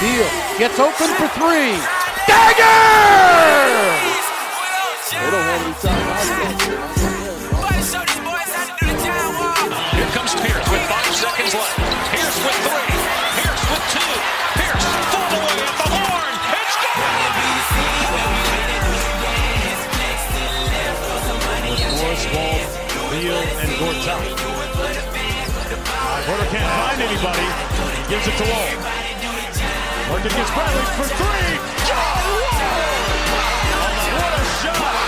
Beal gets open for three. Dagger! They don't want any Here comes Pierce with five seconds left. Pierce with three. Pierce with two. Pierce fall away at the horn. It's good. Morris, Wall, Beal, and Gortat. Porter can't find anybody. He gives it to Wall. Worked against Bradley for three. John! What a shot!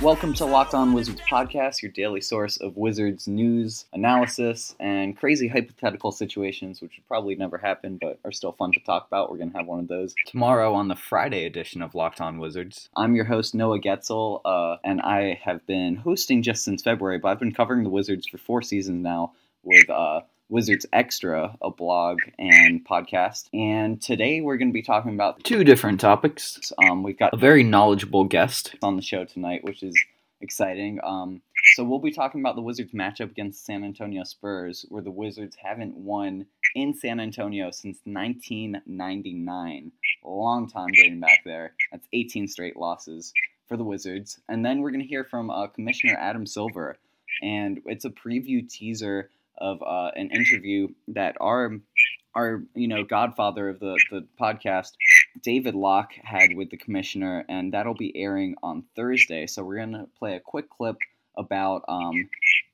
Welcome to Locked On Wizards podcast, your daily source of Wizards news, analysis, and crazy hypothetical situations, which would probably never happen, but are still fun to talk about. We're going to have one of those tomorrow on the Friday edition of Locked On Wizards. I'm your host, Noah Goetzel, uh, and I have been hosting just since February, but I've been covering the Wizards for four seasons now with uh, Wizards Extra, a blog and podcast. And today we're going to be talking about two different topics. Um, we've got a very knowledgeable guest on the show tonight, which is exciting. Um, so we'll be talking about the Wizards matchup against San Antonio Spurs, where the Wizards haven't won in San Antonio since 1999. A long time dating back there. That's 18 straight losses for the Wizards. And then we're going to hear from uh, Commissioner Adam Silver, and it's a preview teaser of uh, an interview that our our you know godfather of the the podcast David Locke had with the commissioner, and that'll be airing on Thursday. So we're gonna play a quick clip about um,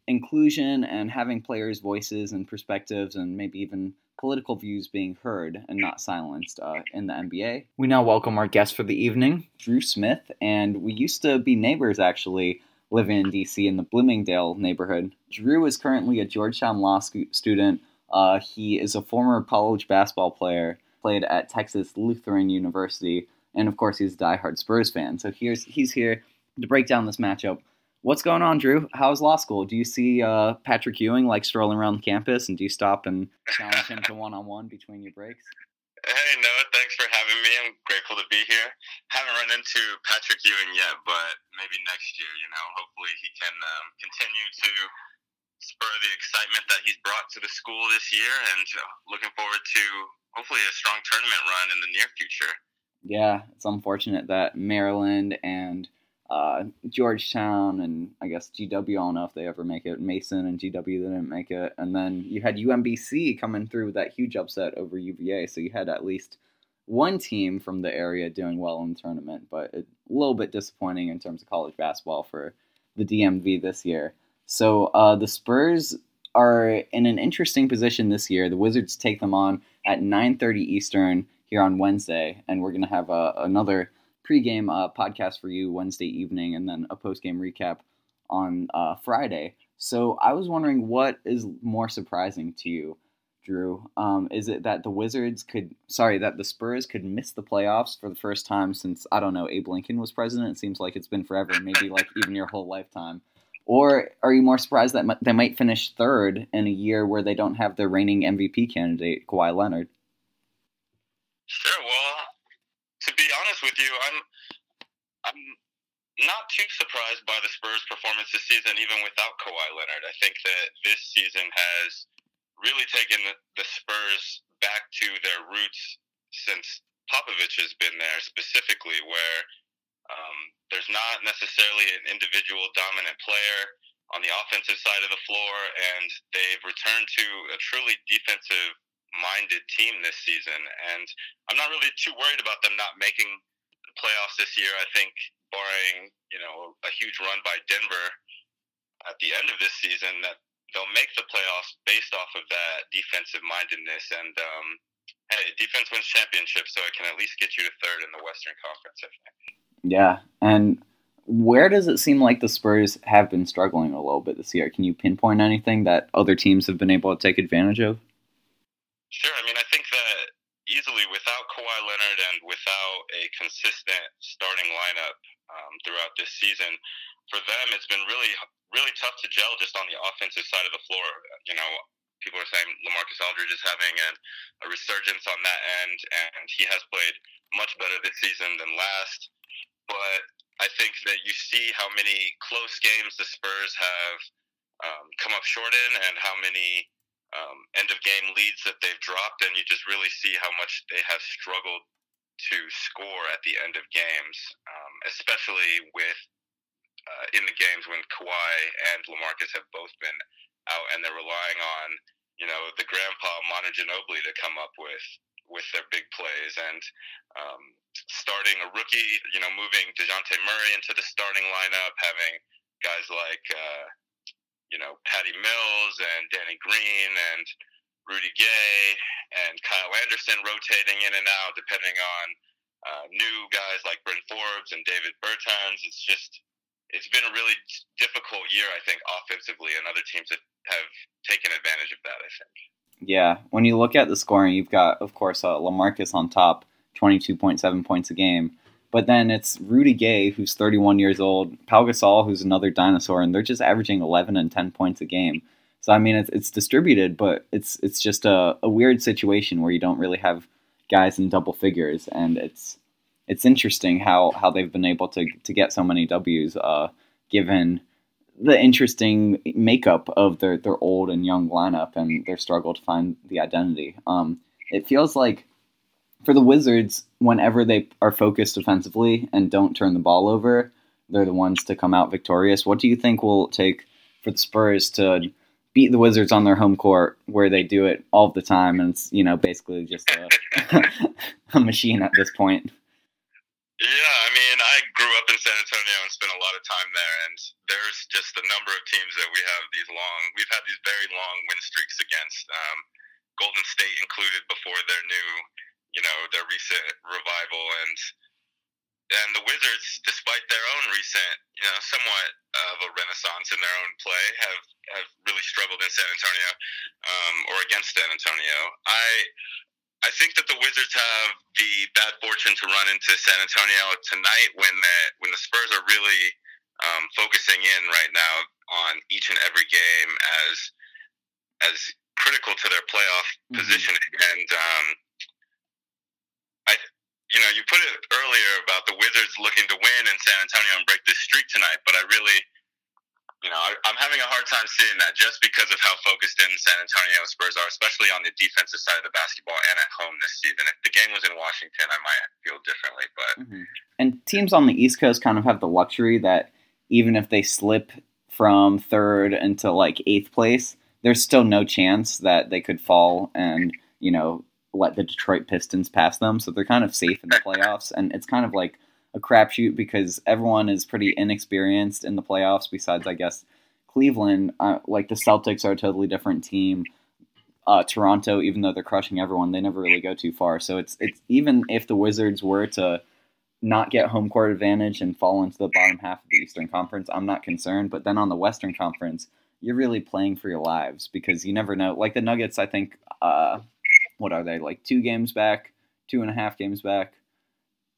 inclusion and having players' voices and perspectives, and maybe even political views being heard and not silenced uh, in the NBA. We now welcome our guest for the evening, Drew Smith, and we used to be neighbors actually living in DC in the Bloomingdale neighborhood. Drew is currently a Georgetown Law student. Uh, he is a former college basketball player, played at Texas Lutheran University, and of course, he's a diehard Spurs fan. So here's he's here to break down this matchup. What's going on, Drew? How's law school? Do you see uh, Patrick Ewing like strolling around campus, and do you stop and challenge him to one on one between your breaks? Hey Noah, thanks for having me. I'm grateful to be here. Haven't run into Patrick Ewing yet, but maybe next year. You know, hopefully he can um, continue to spur the excitement that he's brought to the school this year, and uh, looking forward to hopefully a strong tournament run in the near future. Yeah, it's unfortunate that Maryland and uh, Georgetown and I guess GW. I don't know if they ever make it. Mason and GW they didn't make it, and then you had UMBC coming through with that huge upset over UVA. So you had at least one team from the area doing well in the tournament, but a little bit disappointing in terms of college basketball for the DMV this year. So uh, the Spurs are in an interesting position this year. The Wizards take them on at 9:30 Eastern here on Wednesday, and we're gonna have uh, another pregame uh, podcast for you Wednesday evening, and then a postgame recap on uh, Friday. So I was wondering what is more surprising to you, Drew. Um, is it that the Wizards could, sorry, that the Spurs could miss the playoffs for the first time since I don't know Abe Lincoln was president? It seems like it's been forever, maybe like even your whole lifetime. Or are you more surprised that they might finish third in a year where they don't have their reigning MVP candidate Kawhi Leonard? Sure. Well, to be honest with you, I'm I'm not too surprised by the Spurs' performance this season, even without Kawhi Leonard. I think that this season has really taken the, Spurs back to their roots since Popovich has been there, specifically where um, there's not necessarily an individual dominant player on the offensive side of the floor, and they've returned to a truly defensive minded team this season. And I'm not really too worried about them not making the playoffs this year. I think, barring you know a huge run by Denver at the end of this season, that they'll make the playoffs based off of that defensive mindedness. And um, hey, defense wins championships, so it can at least get you to third in the Western Conference. I think. Yeah, and where does it seem like the Spurs have been struggling a little bit this year? Can you pinpoint anything that other teams have been able to take advantage of? Sure. I mean, I think that easily without Kawhi Leonard and without a consistent starting lineup um, throughout this season, for them it's been really really tough to gel just on the offensive side of the floor. You know, people are saying LaMarcus Aldridge is having an, a resurgence on that end, and he has played much better this season than last. But I think that you see how many close games the Spurs have um, come up short in, and how many um, end of game leads that they've dropped, and you just really see how much they have struggled to score at the end of games, um, especially with uh, in the games when Kawhi and LaMarcus have both been out, and they're relying on you know the grandpa Manu Ginobili to come up with with their big plays. And um, starting a rookie, you know, moving Dejounte Murray into the starting lineup, having guys like uh, you know Patty Mills and Danny Green and Rudy Gay and Kyle Anderson rotating in and out, depending on uh, new guys like Bryn Forbes and Davis Bertans. It's just it's been a really difficult year, I think, offensively, and other teams that have taken advantage of that. I think. Yeah, when you look at the scoring, you've got, of course, uh, Lamarcus on top, twenty-two point seven points a game. But then it's Rudy Gay, who's 31 years old, Pau Gasol, who's another dinosaur, and they're just averaging 11 and 10 points a game. So I mean, it's, it's distributed, but it's it's just a, a weird situation where you don't really have guys in double figures, and it's it's interesting how, how they've been able to, to get so many W's uh, given the interesting makeup of their, their old and young lineup and their struggle to find the identity. Um, it feels like for the Wizards, whenever they are focused offensively and don't turn the ball over, they're the ones to come out victorious. What do you think will take for the Spurs to beat the Wizards on their home court where they do it all the time and it's, you know, basically just a, a machine at this point? Yeah, I mean, I grew up in San Antonio and spent a lot of time there, and there's just a number of teams that we have these long, we've had these very long win streaks against. Um, Golden State included before their new, you know, their recent revival, and and the Wizards, despite their own recent, you know, somewhat of a renaissance in their own play, have have really struggled in San Antonio um, or against San Antonio. I I think that the Wizards have the bad fortune to run into San Antonio tonight when the when the Spurs are really um, focusing in right now on each and every game as as critical to their playoff mm-hmm. positioning. And um, I, you know, you put it earlier about the Wizards looking to win in San Antonio and break this streak tonight, but I really you know, I, am having a hard time seeing that just because of how focused in San Antonio Spurs are, especially on the defensive side of the basketball and at home this season. If the game was in Washington, I might feel differently. But mm-hmm. and teams on the East Coast kind of have the luxury that even if they slip from third into like eighth place, there's still no chance that they could fall and you know let the Detroit Pistons pass them. So they're kind of safe in the playoffs, and it's kind of like a crapshoot because everyone is pretty inexperienced in the playoffs. Besides, I guess Cleveland, uh, like the Celtics, are a totally different team. Uh, Toronto, even though they're crushing everyone, they never really go too far. So it's it's even if the Wizards were to not get home court advantage and fall into the bottom half of the Eastern Conference, I'm not concerned. But then on the Western Conference, you're really playing for your lives because you never know. Like the Nuggets, I think, uh, what are they like two games back, two and a half games back?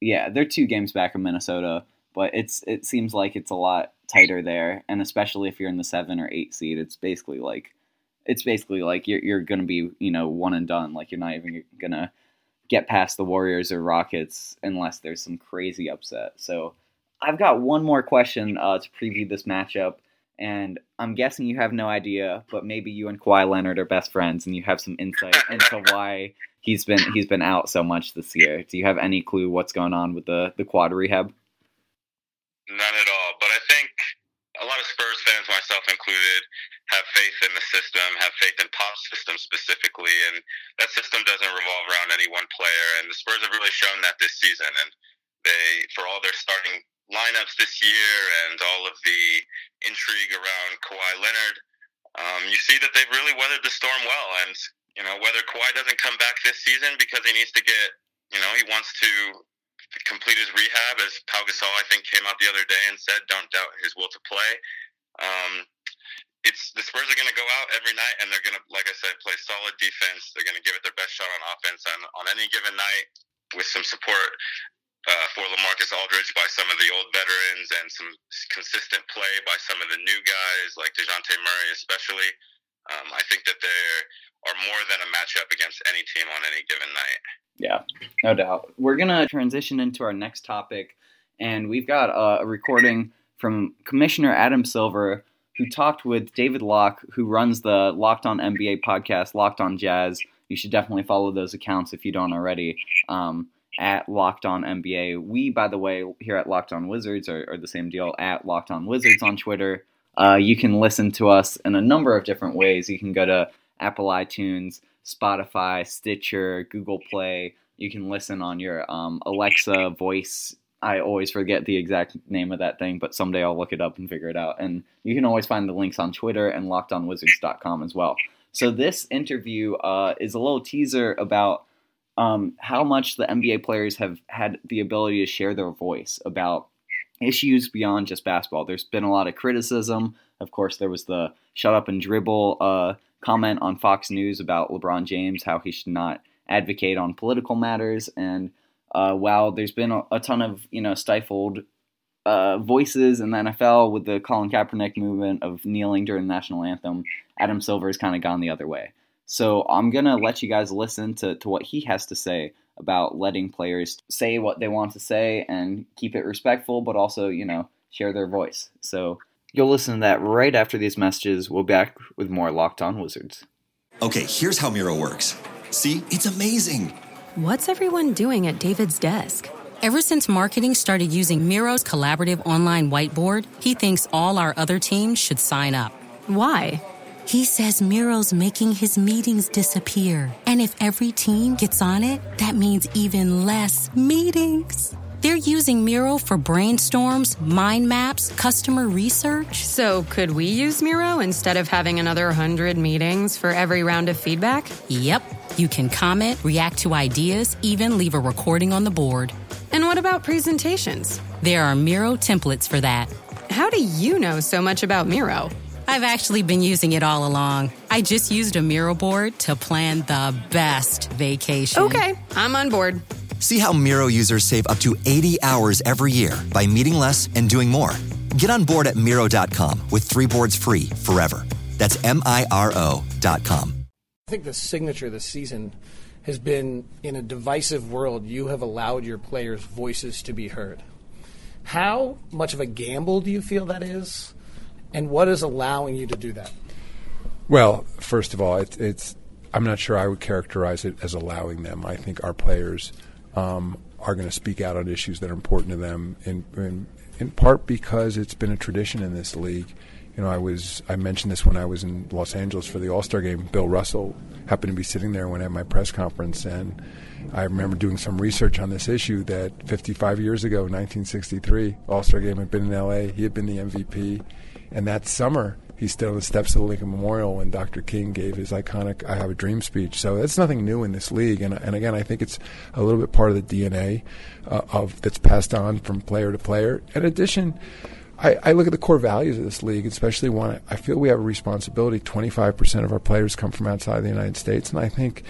Yeah, they're two games back of Minnesota, but it's it seems like it's a lot tighter there, and especially if you're in the seven or eight seed, it's basically like it's basically like you're you're gonna be you know one and done. Like you're not even gonna get past the Warriors or Rockets unless there's some crazy upset. So I've got one more question uh, to preview this matchup, and I'm guessing you have no idea, but maybe you and Kawhi Leonard are best friends, and you have some insight into why he's been he's been out so much this year. Do you have any clue what's going on with the the quad rehab? None at all. But I think a lot of Spurs fans, myself included, have faith in the system, have faith in Pop's system specifically, and that system doesn't revolve around any one player. And the Spurs have really shown that this season. And they, for all their starting lineups this year and all of the intrigue around Kawhi Leonard, um, you see that they've really weathered the storm well. And you know, whether Kawhi doesn't come back this season because he needs to get, you know, he wants to complete his rehab, as Pau Gasol I think came out the other day and said, "Don't doubt his will to play." Um, it's the Spurs are going to go out every night and they're going to, like I said, play solid defense. They're going to give it their best shot on offense, and on any given night, with some support uh, for LaMarcus Aldridge by some of the old veterans and some consistent play by some of the new guys like Dejounte Murray, especially. Um, I think that they are more than a matchup against any team on any given night. Yeah, no doubt. We're going to transition into our next topic, and we've got a recording from Commissioner Adam Silver, who talked with David Locke, who runs the Locked On NBA podcast, Locked On Jazz. You should definitely follow those accounts if you don't already. Um, at Locked On NBA. We, by the way, here at Locked On Wizards are, are the same deal at Locked On Wizards on Twitter. Uh, you can listen to us in a number of different ways. You can go to Apple iTunes, Spotify, Stitcher, Google Play. You can listen on your um, Alexa voice. I always forget the exact name of that thing, but someday I'll look it up and figure it out. And you can always find the links on Twitter and lockedonwizards.com as well. So this interview uh, is a little teaser about um, how much the NBA players have had the ability to share their voice about issues beyond just basketball. There's been a lot of criticism. Of course, there was the shut up and dribble uh, comment on Fox News about LeBron James, how he should not advocate on political matters. And uh, while there's been a, a, ton of you know stifled uh, voices in the NFL with the Colin Kaepernick movement of kneeling during the national anthem, Adam Silver has kind of gone the other way. So I'm gonna let you guys listen to, to what he has to say about letting players say what they want to say and keep it respectful, but also, you know, share their voice. So You'll listen to that right after these messages. We'll be back with more Locked On Wizards. Okay, here's how Miro works. See, it's amazing. What's everyone doing at David's desk? Ever since marketing started using Miro's collaborative online whiteboard, he thinks all our other teams should sign up. Why? He says Miro's making his meetings disappear. And if every team gets on it, that means even less meetings. They're using Miro for brainstorms, mind maps, customer research. So, could we use Miro instead of having another 100 meetings for every round of feedback? Yep. You can comment, react to ideas, even leave a recording on the board. And what about presentations? There are Miro templates for that. How do you know so much about Miro? I've actually been using it all along. I just used a Miro board to plan the best vacation. Okay, I'm on board. See how Miro users save up to 80 hours every year by meeting less and doing more. Get on board at Miro.com with three boards free forever. That's M I R O.com. I think the signature this season has been in a divisive world, you have allowed your players' voices to be heard. How much of a gamble do you feel that is? And what is allowing you to do that? Well, first of all, it's, it's I'm not sure I would characterize it as allowing them. I think our players um, are going to speak out on issues that are important to them, in, in, in part because it's been a tradition in this league. You know, I was I mentioned this when I was in Los Angeles for the All Star game. Bill Russell happened to be sitting there when I had my press conference, and I remember doing some research on this issue that 55 years ago, 1963, All Star game had been in L.A. He had been the MVP, and that summer he stood on the steps of the Lincoln Memorial when Dr. King gave his iconic "I Have a Dream" speech. So that's nothing new in this league, and and again, I think it's a little bit part of the DNA uh, of that's passed on from player to player. In addition. I, I, look at the core values of this league, especially one. I feel we have a responsibility. Twenty five percent of our players come from outside the United States, and I think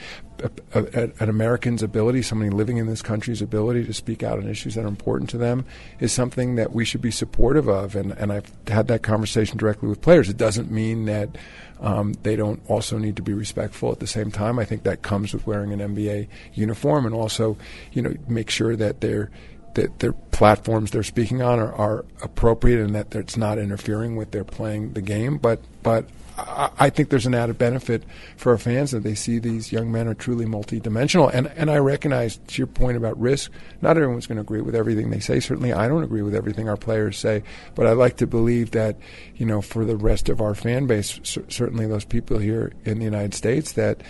a, a, an American's ability, somebody living in this country's ability to speak out on issues that are important to them, is something that we should be supportive of. And and I've had that conversation directly with players. It doesn't mean that um, they don't also need to be respectful at the same time. I think that comes with wearing an NBA uniform, and also, you know, make sure that they're that their platforms they're speaking on are, are appropriate and that it's not interfering with their playing the game. But but I think there's an added benefit for our fans that they see these young men are truly multidimensional. And and I recognize to your point about risk, not everyone's going to agree with everything they say. Certainly, I don't agree with everything our players say. But I like to believe that you know for the rest of our fan base, c- certainly those people here in the United States, that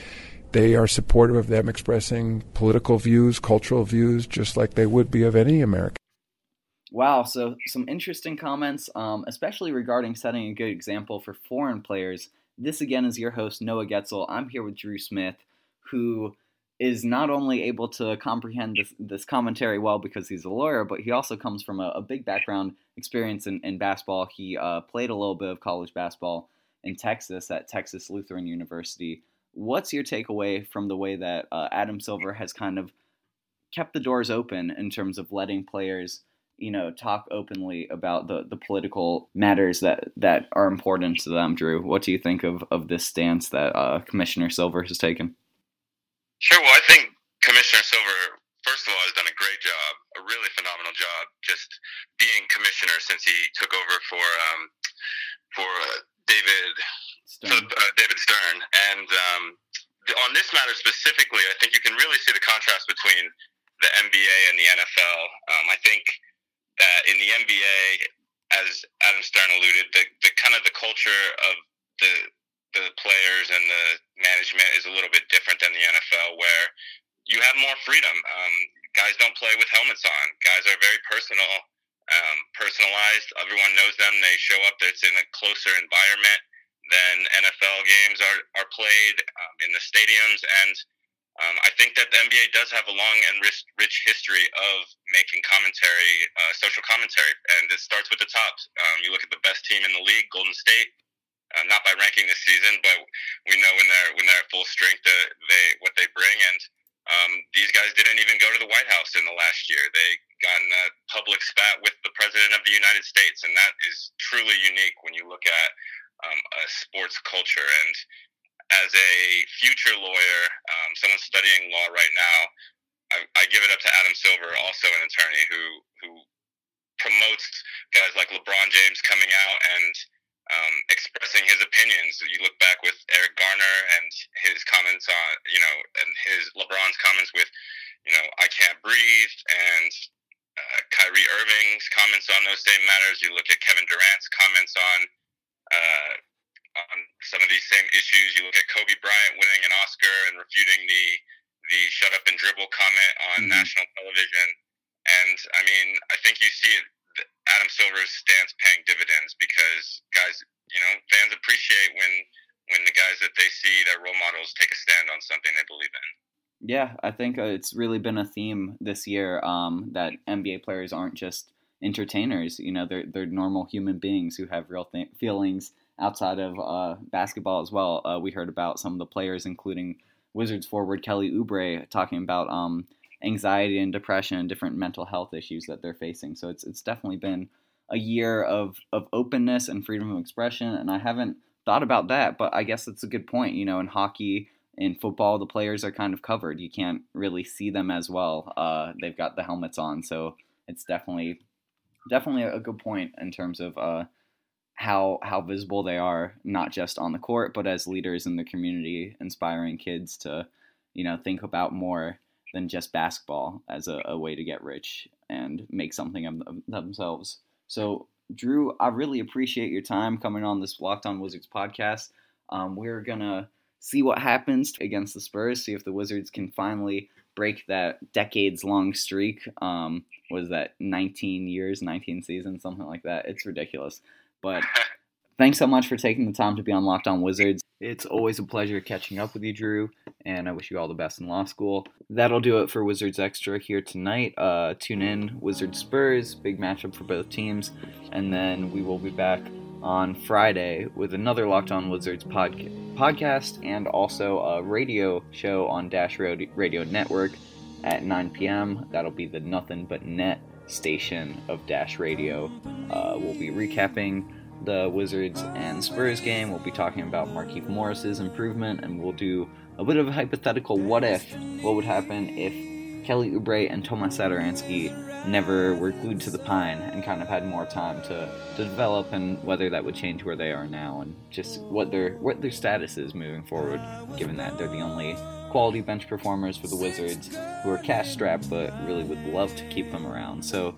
they are supportive of them expressing political views, cultural views, just like they would be of any American. Wow, so some interesting comments, um, especially regarding setting a good example for foreign players. This again is your host, Noah Goetzel. I'm here with Drew Smith, who is not only able to comprehend this, this commentary well because he's a lawyer, but he also comes from a, a big background experience in, in basketball. He uh, played a little bit of college basketball in Texas at Texas Lutheran University. What's your takeaway from the way that uh, Adam Silver has kind of kept the doors open in terms of letting players, you know, talk openly about the, the political matters that, that are important to them, Drew? What do you think of, of this stance that uh, Commissioner Silver has taken? Sure. Well, I think Commissioner Silver, first of all, has done a great job, a really phenomenal job, just being commissioner since he took over for um, for uh, David Stern. uh, David Stern. And um, on this matter specifically, I think you can really see the contrast between the NBA and the NFL. Um, I think that in the NBA, as Adam Stern alluded, the, the kind of the culture of the the players and the management is a little bit different than the NFL, where you have more freedom. Um, guys don't play with helmets on. Guys are very personal, um, personalized. Everyone knows them. They show up. It's in a closer environment than NFL games are, are played um, in the stadiums. And um, I think that the NBA does have a long and rich, rich history of making commentary, uh, social commentary, and it starts with the top. Um, you look at the best team in the league, Golden State. Uh, not by ranking this season, but we know when they're when they're at full strength, uh, they what they bring. And um, these guys didn't even go to the White House in the last year. They got in a public spat with the President of the United States, and that is truly unique when you look at um, a sports culture. And as a future lawyer, um, someone studying law right now, I, I, give it up to Adam Silver, also an attorney who who promotes guys like LeBron James coming out and um, expressing his opinions. You look back with Eric Garner and his comments on, you know, and his LeBron's comments with, you know, I can't breathe, and uh, Kyrie Irving's comments on those same matters. You look at Kevin Durant's comments on uh, on some of these same issues. You look at Kobe Bryant winning an Oscar and refuting the the "shut up and dribble" comment on mm-hmm. national television. And I mean, I think you see it, Adam Silver's stance paying dividends because guys, you know, fans appreciate when when the guys that they see their role models take a stand on something they believe in. Yeah, I think uh, it's really been a theme this year um, that NBA players aren't just entertainers. You know, they're they're normal human beings who have real th- feelings outside of uh, basketball as well. Uh, we heard about some of the players, including Wizards forward Kelly Oubre, talking about um, anxiety and depression and different mental health issues that they're facing. So it's it's definitely been a year of of openness and freedom of expression. And I haven't thought about that, but I guess that's a good point. You know, in hockey. In football, the players are kind of covered. You can't really see them as well. Uh, they've got the helmets on, so it's definitely definitely a good point in terms of uh, how how visible they are, not just on the court, but as leaders in the community, inspiring kids to, you know, think about more than just basketball as a, a way to get rich and make something of themselves. So, Drew, I really appreciate your time coming on this Locked On Wizards podcast. Um, we're gonna see what happens against the Spurs, see if the Wizards can finally break that decades long streak. Um, was that 19 years, 19 seasons, something like that? It's ridiculous. But thanks so much for taking the time to be on Locked On Wizards. It's always a pleasure catching up with you, Drew, and I wish you all the best in law school. That'll do it for Wizards Extra here tonight. Uh, tune in, Wizards Spurs, big matchup for both teams, and then we will be back on Friday with another Locked On Wizards podca- podcast and also a radio show on Dash Radio Network at 9 p.m. That'll be the Nothing But Net station of Dash Radio. Uh, we'll be recapping the Wizards and Spurs game. We'll be talking about Markieff Morris's improvement, and we'll do a bit of a hypothetical what if. What would happen if Kelly Oubre and Tomas Satoransky never were glued to the pine and kind of had more time to, to develop and whether that would change where they are now and just what their what their status is moving forward, given that they're the only quality bench performers for the Wizards who are cash strapped but really would love to keep them around. So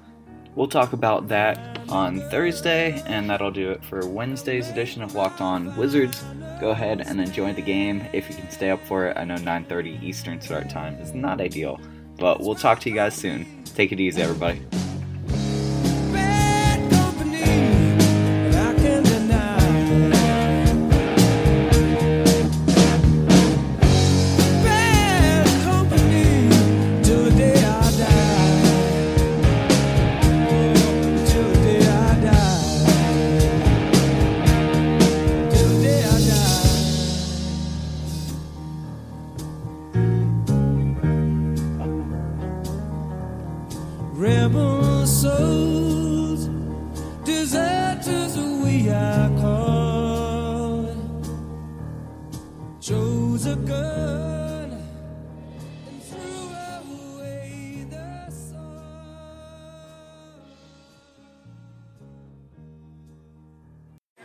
we'll talk about that on Thursday, and that'll do it for Wednesday's edition of Locked On Wizards. Go ahead and enjoy the game if you can stay up for it. I know 9:30 Eastern start time is not ideal, but we'll talk to you guys soon. Take it easy, everybody.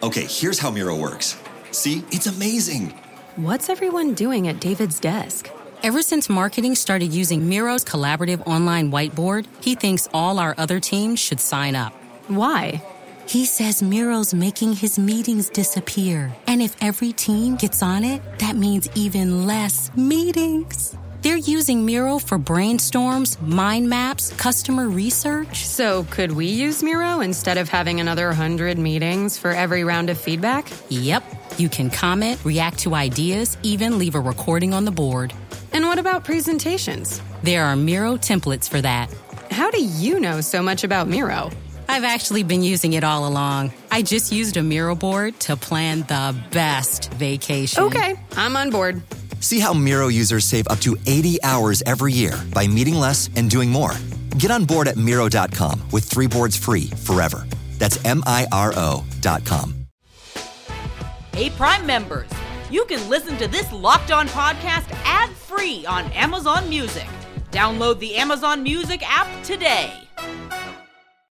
Okay, here's how Miro works. See, it's amazing. What's everyone doing at David's desk? Ever since marketing started using Miro's collaborative online whiteboard, he thinks all our other teams should sign up. Why? He says Miro's making his meetings disappear. And if every team gets on it, that means even less meetings. They're using Miro for brainstorms, mind maps, customer research. So, could we use Miro instead of having another 100 meetings for every round of feedback? Yep. You can comment, react to ideas, even leave a recording on the board. And what about presentations? There are Miro templates for that. How do you know so much about Miro? I've actually been using it all along. I just used a Miro board to plan the best vacation. Okay, I'm on board. See how Miro users save up to 80 hours every year by meeting less and doing more. Get on board at Miro.com with three boards free forever. That's M I R O.com. Hey, Prime members, you can listen to this locked on podcast ad free on Amazon Music. Download the Amazon Music app today.